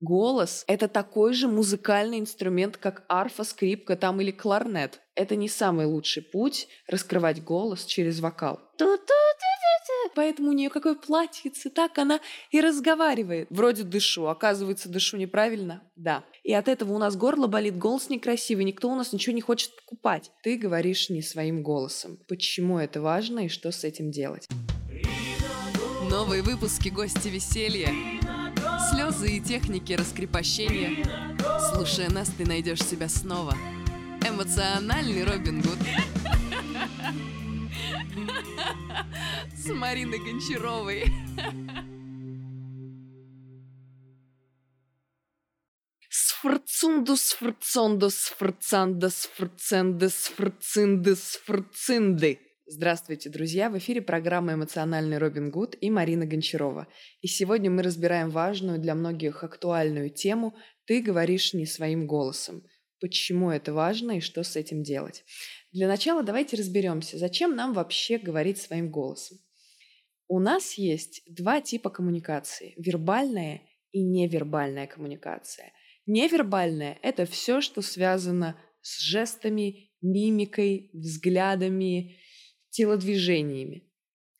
Голос — это такой же музыкальный инструмент, как арфа, скрипка там или кларнет. Это не самый лучший путь раскрывать голос через вокал. Поэтому у нее какое платьице, так она и разговаривает. Вроде дышу, оказывается, дышу неправильно. Да. И от этого у нас горло болит, голос некрасивый, никто у нас ничего не хочет покупать. Ты говоришь не своим голосом. Почему это важно и что с этим делать? Новые выпуски «Гости веселья». Слезы и техники раскрепощения. Слушая нас, ты найдешь себя снова. Эмоциональный Робин Гуд. С Мариной Гончаровой. Сфрцундус, фрцондус, фрцандус, фрцендес, фрциндес, фрцинды. Здравствуйте, друзья! В эфире программа «Эмоциональный Робин Гуд» и Марина Гончарова. И сегодня мы разбираем важную для многих актуальную тему «Ты говоришь не своим голосом». Почему это важно и что с этим делать? Для начала давайте разберемся, зачем нам вообще говорить своим голосом. У нас есть два типа коммуникации – вербальная и невербальная коммуникация. Невербальная – это все, что связано с жестами, мимикой, взглядами, телодвижениями.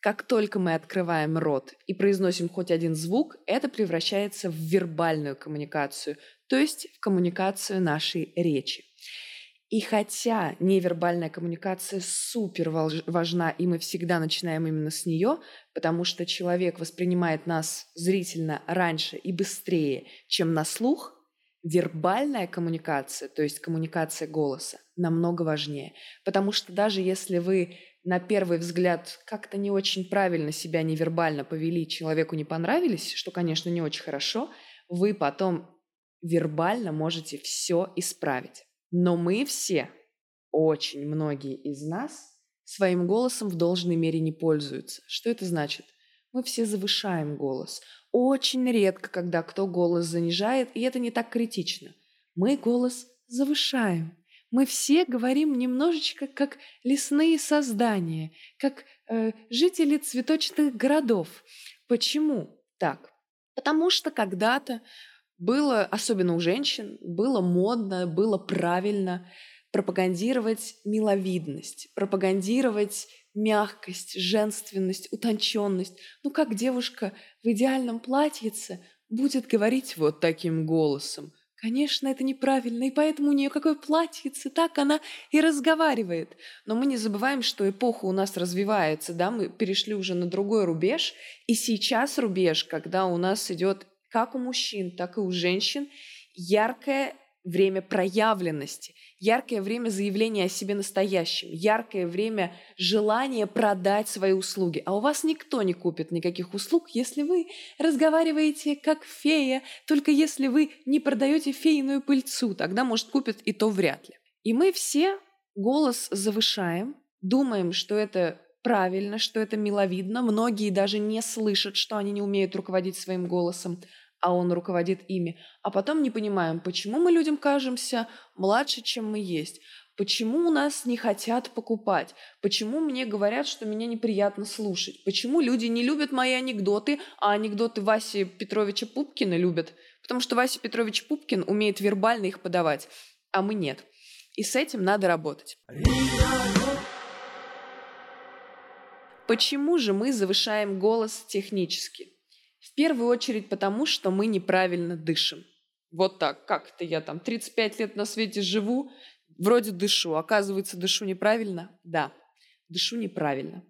Как только мы открываем рот и произносим хоть один звук, это превращается в вербальную коммуникацию, то есть в коммуникацию нашей речи. И хотя невербальная коммуникация супер важна, и мы всегда начинаем именно с нее, потому что человек воспринимает нас зрительно раньше и быстрее, чем на слух, вербальная коммуникация, то есть коммуникация голоса, намного важнее. Потому что даже если вы на первый взгляд как-то не очень правильно себя невербально повели, человеку не понравились, что, конечно, не очень хорошо, вы потом вербально можете все исправить. Но мы все, очень многие из нас, своим голосом в должной мере не пользуются. Что это значит? Мы все завышаем голос. Очень редко, когда кто голос занижает, и это не так критично. Мы голос завышаем мы все говорим немножечко как лесные создания, как э, жители цветочных городов. Почему так? Потому что когда-то было, особенно у женщин, было модно, было правильно пропагандировать миловидность, пропагандировать мягкость, женственность, утонченность. Ну как девушка в идеальном платьице будет говорить вот таким голосом? Конечно, это неправильно, и поэтому у нее какое платьице, так она и разговаривает. Но мы не забываем, что эпоха у нас развивается, да, мы перешли уже на другой рубеж, и сейчас рубеж, когда у нас идет как у мужчин, так и у женщин яркая время проявленности, яркое время заявления о себе настоящем, яркое время желания продать свои услуги. А у вас никто не купит никаких услуг, если вы разговариваете как фея, только если вы не продаете фейную пыльцу, тогда, может, купят и то вряд ли. И мы все голос завышаем, думаем, что это правильно, что это миловидно. Многие даже не слышат, что они не умеют руководить своим голосом а он руководит ими, а потом не понимаем, почему мы людям кажемся младше, чем мы есть, почему у нас не хотят покупать, почему мне говорят, что меня неприятно слушать, почему люди не любят мои анекдоты, а анекдоты Васи Петровича Пупкина любят, потому что Вася Петрович Пупкин умеет вербально их подавать, а мы нет. И с этим надо работать. Почему же мы завышаем голос технически? Первую очередь потому, что мы неправильно дышим. Вот так, как это я там 35 лет на свете живу, вроде дышу, оказывается, дышу неправильно? Да, дышу неправильно.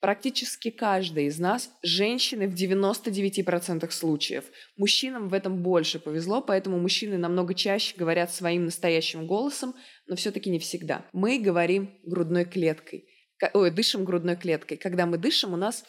Практически каждая из нас женщины в 99% случаев. Мужчинам в этом больше повезло, поэтому мужчины намного чаще говорят своим настоящим голосом, но все-таки не всегда. Мы говорим грудной клеткой. Ой, дышим грудной клеткой. Когда мы дышим, у нас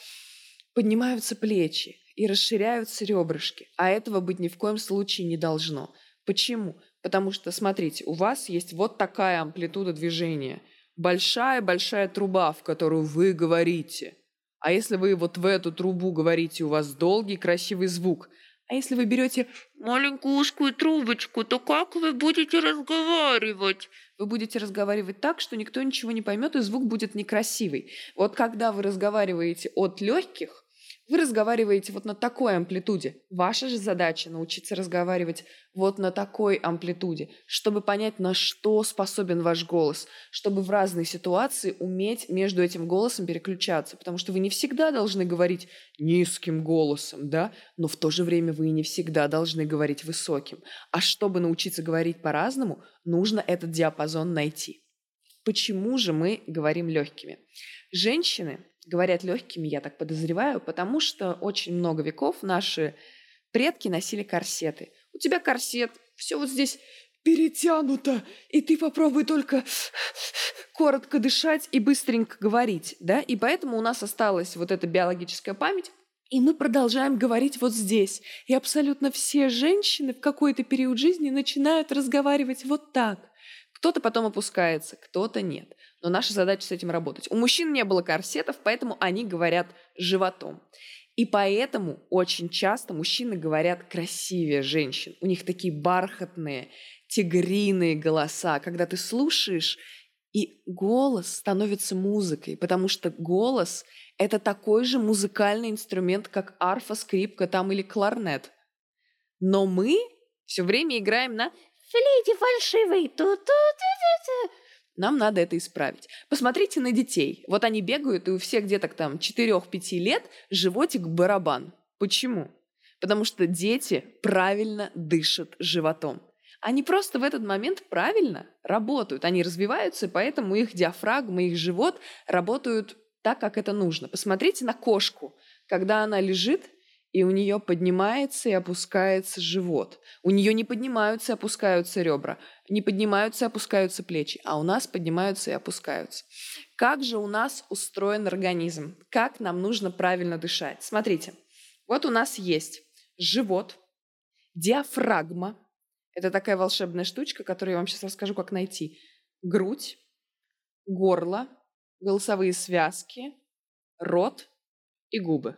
поднимаются плечи, и расширяются ребрышки. А этого быть ни в коем случае не должно. Почему? Потому что, смотрите, у вас есть вот такая амплитуда движения. Большая-большая труба, в которую вы говорите. А если вы вот в эту трубу говорите, у вас долгий красивый звук. А если вы берете маленькую узкую трубочку, то как вы будете разговаривать? Вы будете разговаривать так, что никто ничего не поймет, и звук будет некрасивый. Вот когда вы разговариваете от легких, Вы разговариваете вот на такой амплитуде. Ваша же задача научиться разговаривать вот на такой амплитуде, чтобы понять, на что способен ваш голос, чтобы в разные ситуации уметь между этим голосом переключаться, потому что вы не всегда должны говорить низким голосом, да, но в то же время вы не всегда должны говорить высоким. А чтобы научиться говорить по-разному, нужно этот диапазон найти. Почему же мы говорим легкими? Женщины говорят легкими, я так подозреваю, потому что очень много веков наши предки носили корсеты. У тебя корсет, все вот здесь перетянуто, и ты попробуй только коротко дышать и быстренько говорить, да? И поэтому у нас осталась вот эта биологическая память, и мы продолжаем говорить вот здесь. И абсолютно все женщины в какой-то период жизни начинают разговаривать вот так. Кто-то потом опускается, кто-то нет. Но наша задача с этим работать. У мужчин не было корсетов, поэтому они говорят животом. И поэтому очень часто мужчины говорят красивее женщин. У них такие бархатные, тигриные голоса, когда ты слушаешь, и голос становится музыкой, потому что голос — это такой же музыкальный инструмент, как арфа, скрипка там или кларнет. Но мы все время играем на флейте фальшивый. Ту -ту -ту -ту -ту. Нам надо это исправить. Посмотрите на детей. Вот они бегают, и у всех где-то там 4-5 лет животик барабан. Почему? Потому что дети правильно дышат животом. Они просто в этот момент правильно работают. Они развиваются, и поэтому их диафрагма, их живот работают так, как это нужно. Посмотрите на кошку. Когда она лежит, и у нее поднимается и опускается живот. У нее не поднимаются и опускаются ребра, не поднимаются и опускаются плечи, а у нас поднимаются и опускаются. Как же у нас устроен организм? Как нам нужно правильно дышать? Смотрите, вот у нас есть живот, диафрагма. Это такая волшебная штучка, которую я вам сейчас расскажу, как найти. Грудь, горло, голосовые связки, рот и губы.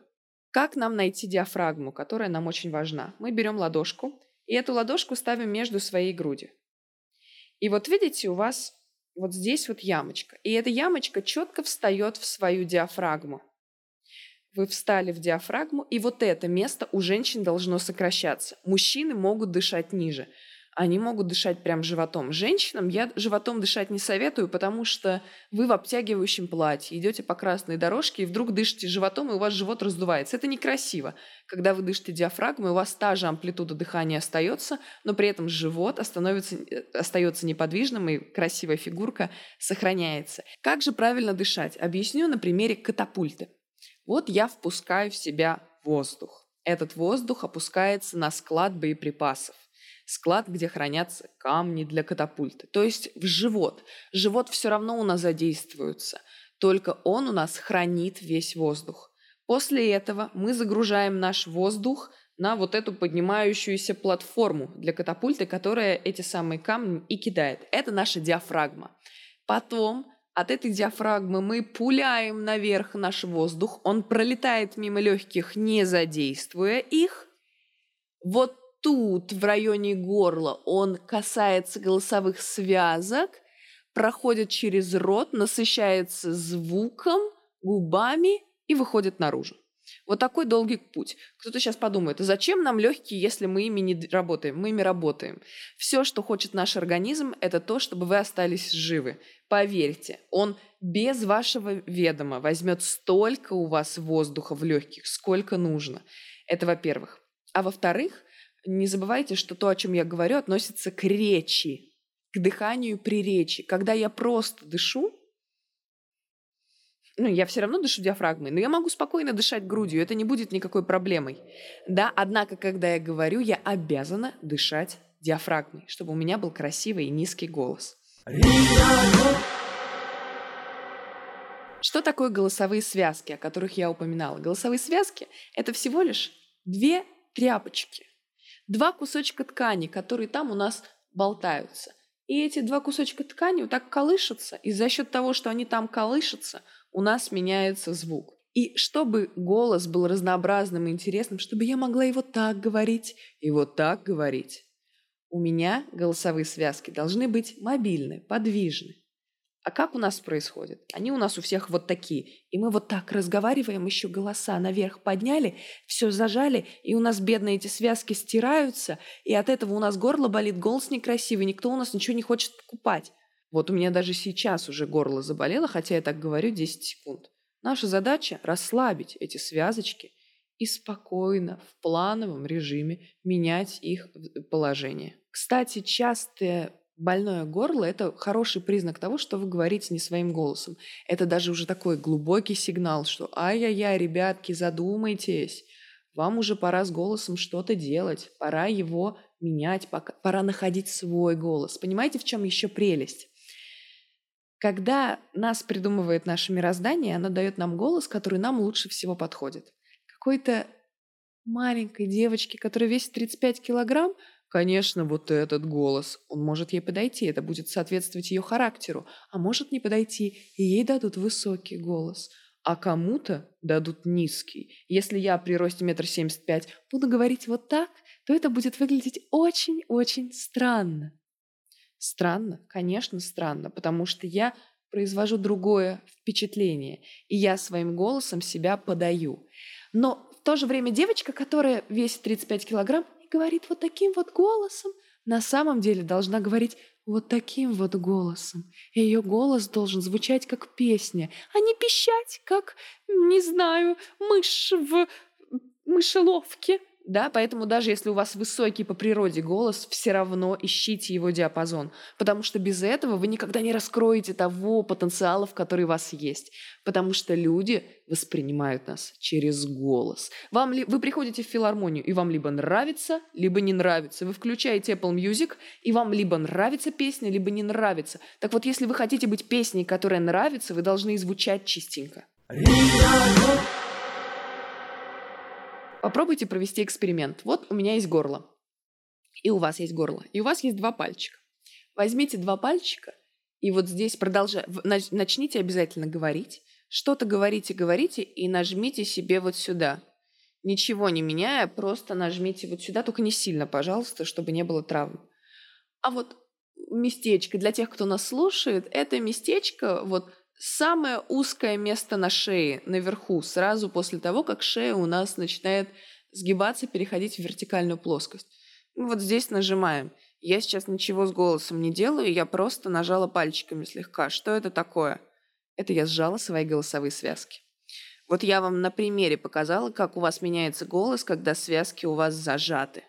Как нам найти диафрагму, которая нам очень важна? Мы берем ладошку, и эту ладошку ставим между своей груди. И вот видите, у вас вот здесь вот ямочка. И эта ямочка четко встает в свою диафрагму. Вы встали в диафрагму, и вот это место у женщин должно сокращаться. Мужчины могут дышать ниже они могут дышать прям животом. Женщинам я животом дышать не советую, потому что вы в обтягивающем платье, идете по красной дорожке и вдруг дышите животом, и у вас живот раздувается. Это некрасиво. Когда вы дышите диафрагмой, у вас та же амплитуда дыхания остается, но при этом живот остановится, э, остается неподвижным, и красивая фигурка сохраняется. Как же правильно дышать? Объясню на примере катапульты. Вот я впускаю в себя воздух. Этот воздух опускается на склад боеприпасов склад, где хранятся камни для катапульты. То есть в живот. Живот все равно у нас задействуется, только он у нас хранит весь воздух. После этого мы загружаем наш воздух на вот эту поднимающуюся платформу для катапульты, которая эти самые камни и кидает. Это наша диафрагма. Потом от этой диафрагмы мы пуляем наверх наш воздух, он пролетает мимо легких, не задействуя их. Вот тут, в районе горла, он касается голосовых связок, проходит через рот, насыщается звуком, губами и выходит наружу. Вот такой долгий путь. Кто-то сейчас подумает, а зачем нам легкие, если мы ими не работаем? Мы ими работаем. Все, что хочет наш организм, это то, чтобы вы остались живы. Поверьте, он без вашего ведома возьмет столько у вас воздуха в легких, сколько нужно. Это во-первых. А во-вторых, не забывайте, что то, о чем я говорю, относится к речи, к дыханию при речи. Когда я просто дышу, ну, я все равно дышу диафрагмой, но я могу спокойно дышать грудью, это не будет никакой проблемой. Да, однако, когда я говорю, я обязана дышать диафрагмой, чтобы у меня был красивый и низкий голос. Что такое голосовые связки, о которых я упоминала? Голосовые связки – это всего лишь две тряпочки, два кусочка ткани, которые там у нас болтаются. И эти два кусочка ткани вот так колышутся, и за счет того, что они там колышутся, у нас меняется звук. И чтобы голос был разнообразным и интересным, чтобы я могла его так говорить и вот так говорить, у меня голосовые связки должны быть мобильны, подвижны. А как у нас происходит? Они у нас у всех вот такие. И мы вот так разговариваем, еще голоса наверх подняли, все зажали, и у нас бедные эти связки стираются, и от этого у нас горло болит, голос некрасивый, никто у нас ничего не хочет покупать. Вот у меня даже сейчас уже горло заболело, хотя я так говорю 10 секунд. Наша задача – расслабить эти связочки и спокойно, в плановом режиме менять их положение. Кстати, частое больное горло – это хороший признак того, что вы говорите не своим голосом. Это даже уже такой глубокий сигнал, что «Ай-яй-яй, ребятки, задумайтесь, вам уже пора с голосом что-то делать, пора его менять, пора находить свой голос». Понимаете, в чем еще прелесть? Когда нас придумывает наше мироздание, оно дает нам голос, который нам лучше всего подходит. Какой-то маленькой девочке, которая весит 35 килограмм, Конечно, вот этот голос. Он может ей подойти, это будет соответствовать ее характеру. А может не подойти, и ей дадут высокий голос. А кому-то дадут низкий. Если я при росте метр семьдесят пять буду говорить вот так, то это будет выглядеть очень-очень странно. Странно? Конечно, странно, потому что я произвожу другое впечатление, и я своим голосом себя подаю. Но в то же время девочка, которая весит 35 килограмм, говорит вот таким вот голосом, на самом деле должна говорить вот таким вот голосом. Ее голос должен звучать как песня, а не пищать, как, не знаю, мышь в мышеловке. Да, поэтому даже если у вас высокий по природе голос, все равно ищите его диапазон, потому что без этого вы никогда не раскроете того потенциала, в который у вас есть, потому что люди воспринимают нас через голос. Вам ли, вы приходите в филармонию, и вам либо нравится, либо не нравится. Вы включаете Apple Music, и вам либо нравится песня, либо не нравится. Так вот, если вы хотите быть песней, которая нравится, вы должны звучать чистенько. Попробуйте провести эксперимент. Вот у меня есть горло. И у вас есть горло. И у вас есть два пальчика. Возьмите два пальчика и вот здесь продолжайте. Начните обязательно говорить. Что-то говорите, говорите и нажмите себе вот сюда. Ничего не меняя, просто нажмите вот сюда, только не сильно, пожалуйста, чтобы не было травм. А вот местечко для тех, кто нас слушает, это местечко вот самое узкое место на шее, наверху, сразу после того, как шея у нас начинает сгибаться, переходить в вертикальную плоскость. Мы вот здесь нажимаем. Я сейчас ничего с голосом не делаю, я просто нажала пальчиками слегка. Что это такое? Это я сжала свои голосовые связки. Вот я вам на примере показала, как у вас меняется голос, когда связки у вас зажаты.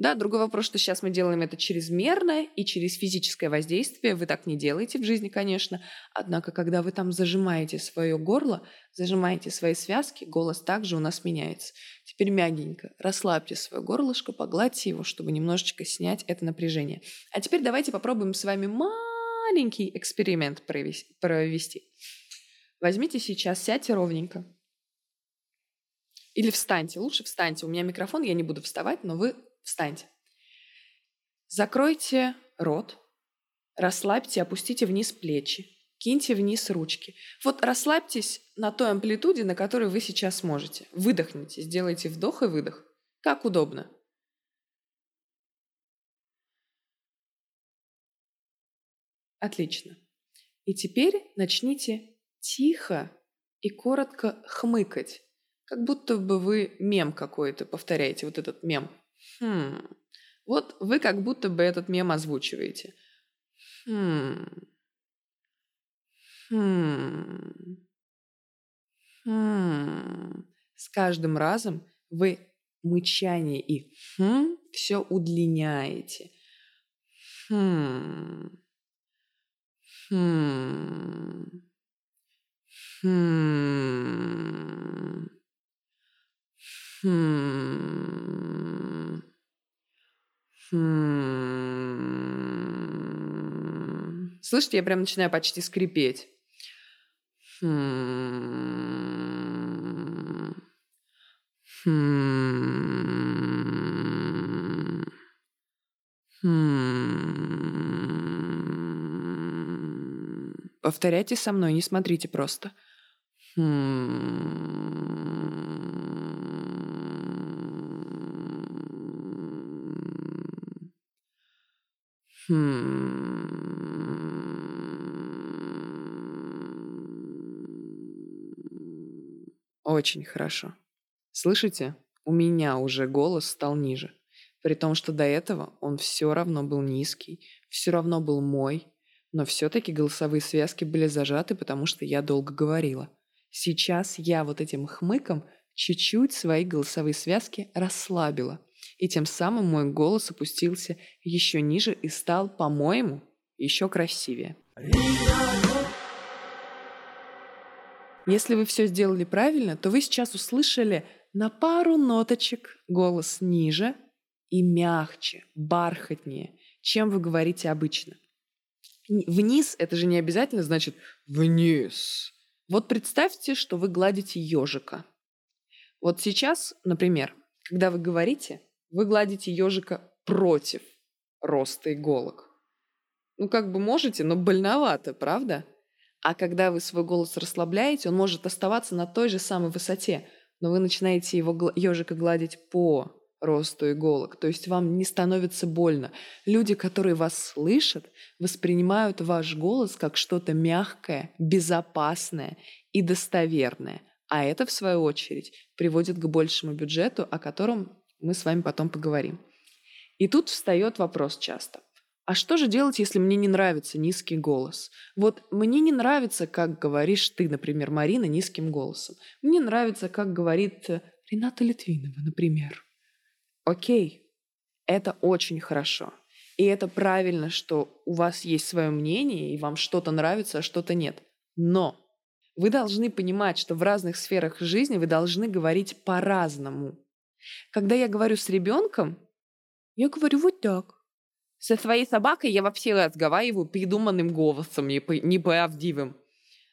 Да, другой вопрос, что сейчас мы делаем это чрезмерно и через физическое воздействие. Вы так не делаете в жизни, конечно. Однако, когда вы там зажимаете свое горло, зажимаете свои связки, голос также у нас меняется. Теперь мягенько расслабьте свое горлышко, погладьте его, чтобы немножечко снять это напряжение. А теперь давайте попробуем с вами маленький эксперимент провести. Возьмите сейчас, сядьте ровненько. Или встаньте. Лучше встаньте. У меня микрофон, я не буду вставать, но вы Встаньте. Закройте рот, расслабьте, опустите вниз плечи, киньте вниз ручки. Вот расслабьтесь на той амплитуде, на которой вы сейчас можете. Выдохните, сделайте вдох и выдох. Как удобно. Отлично. И теперь начните тихо и коротко хмыкать, как будто бы вы мем какой-то повторяете, вот этот мем. Хм. Вот вы как будто бы этот мем озвучиваете. Хм. Хм. Хм. С каждым разом вы мычание и хм все удлиняете. Хм. Хм. Хм. Хм. Хм. Слышите, я прям начинаю почти скрипеть. Хм. Хм. Повторяйте со мной, не смотрите просто. Хм. Очень хорошо. Слышите? У меня уже голос стал ниже. При том, что до этого он все равно был низкий, все равно был мой, но все-таки голосовые связки были зажаты, потому что я долго говорила. Сейчас я вот этим хмыком чуть-чуть свои голосовые связки расслабила, и тем самым мой голос опустился еще ниже и стал, по-моему, еще красивее. Если вы все сделали правильно, то вы сейчас услышали на пару ноточек голос ниже и мягче, бархатнее, чем вы говорите обычно. Вниз это же не обязательно значит вниз. Вот представьте, что вы гладите ежика. Вот сейчас, например, когда вы говорите, вы гладите ежика против роста иголок. Ну, как бы можете, но больновато, правда? А когда вы свой голос расслабляете, он может оставаться на той же самой высоте, но вы начинаете его ежика гладить по росту иголок, то есть вам не становится больно. Люди, которые вас слышат, воспринимают ваш голос как что-то мягкое, безопасное и достоверное. А это, в свою очередь, приводит к большему бюджету, о котором мы с вами потом поговорим. И тут встает вопрос часто. А что же делать, если мне не нравится низкий голос? Вот мне не нравится, как говоришь ты, например, Марина, низким голосом. Мне нравится, как говорит э, Рената Литвинова, например. Окей, это очень хорошо. И это правильно, что у вас есть свое мнение, и вам что-то нравится, а что-то нет. Но вы должны понимать, что в разных сферах жизни вы должны говорить по-разному. Когда я говорю с ребенком, я говорю вот так. Со своей собакой я вообще разговариваю придуманным голосом, неправдивым.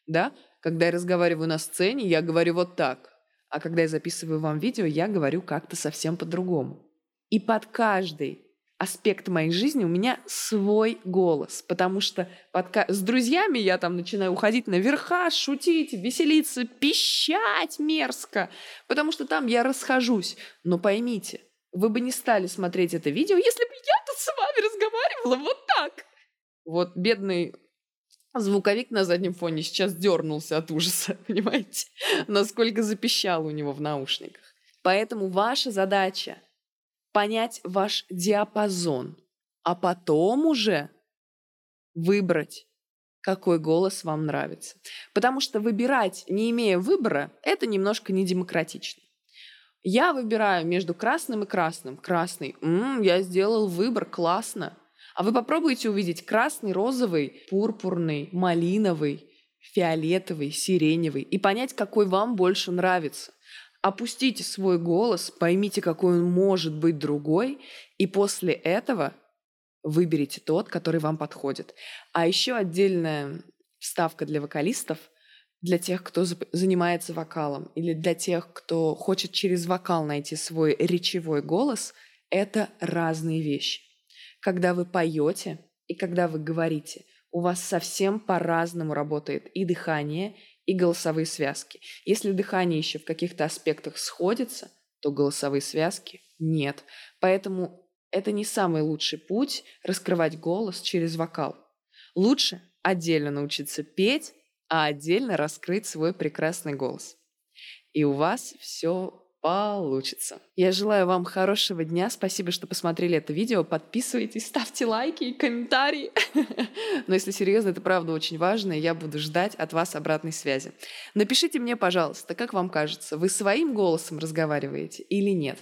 Да? Когда я разговариваю на сцене, я говорю вот так. А когда я записываю вам видео, я говорю как-то совсем по-другому. И под каждый аспект моей жизни у меня свой голос, потому что под... с друзьями я там начинаю уходить наверха, шутить, веселиться, пищать мерзко, потому что там я расхожусь. Но поймите, вы бы не стали смотреть это видео, если бы я тут с вами разговаривала вот так. Вот бедный звуковик на заднем фоне сейчас дернулся от ужаса, понимаете? Насколько запищал у него в наушниках. Поэтому ваша задача понять ваш диапазон, а потом уже выбрать, какой голос вам нравится. Потому что выбирать, не имея выбора, это немножко недемократично. Я выбираю между красным и красным. Красный. М-м, я сделал выбор, классно. А вы попробуйте увидеть красный, розовый, пурпурный, малиновый, фиолетовый, сиреневый и понять, какой вам больше нравится. Опустите свой голос, поймите, какой он может быть другой, и после этого выберите тот, который вам подходит. А еще отдельная вставка для вокалистов – для тех, кто занимается вокалом, или для тех, кто хочет через вокал найти свой речевой голос, это разные вещи. Когда вы поете и когда вы говорите, у вас совсем по-разному работает и дыхание, и голосовые связки. Если дыхание еще в каких-то аспектах сходится, то голосовые связки нет. Поэтому это не самый лучший путь раскрывать голос через вокал. Лучше отдельно научиться петь, а отдельно раскрыть свой прекрасный голос. И у вас все получится. Я желаю вам хорошего дня. Спасибо, что посмотрели это видео. Подписывайтесь, ставьте лайки и комментарии. Но если серьезно, это правда очень важно, и я буду ждать от вас обратной связи. Напишите мне, пожалуйста, как вам кажется, вы своим голосом разговариваете или нет?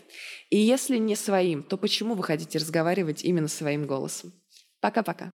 И если не своим, то почему вы хотите разговаривать именно своим голосом? Пока-пока.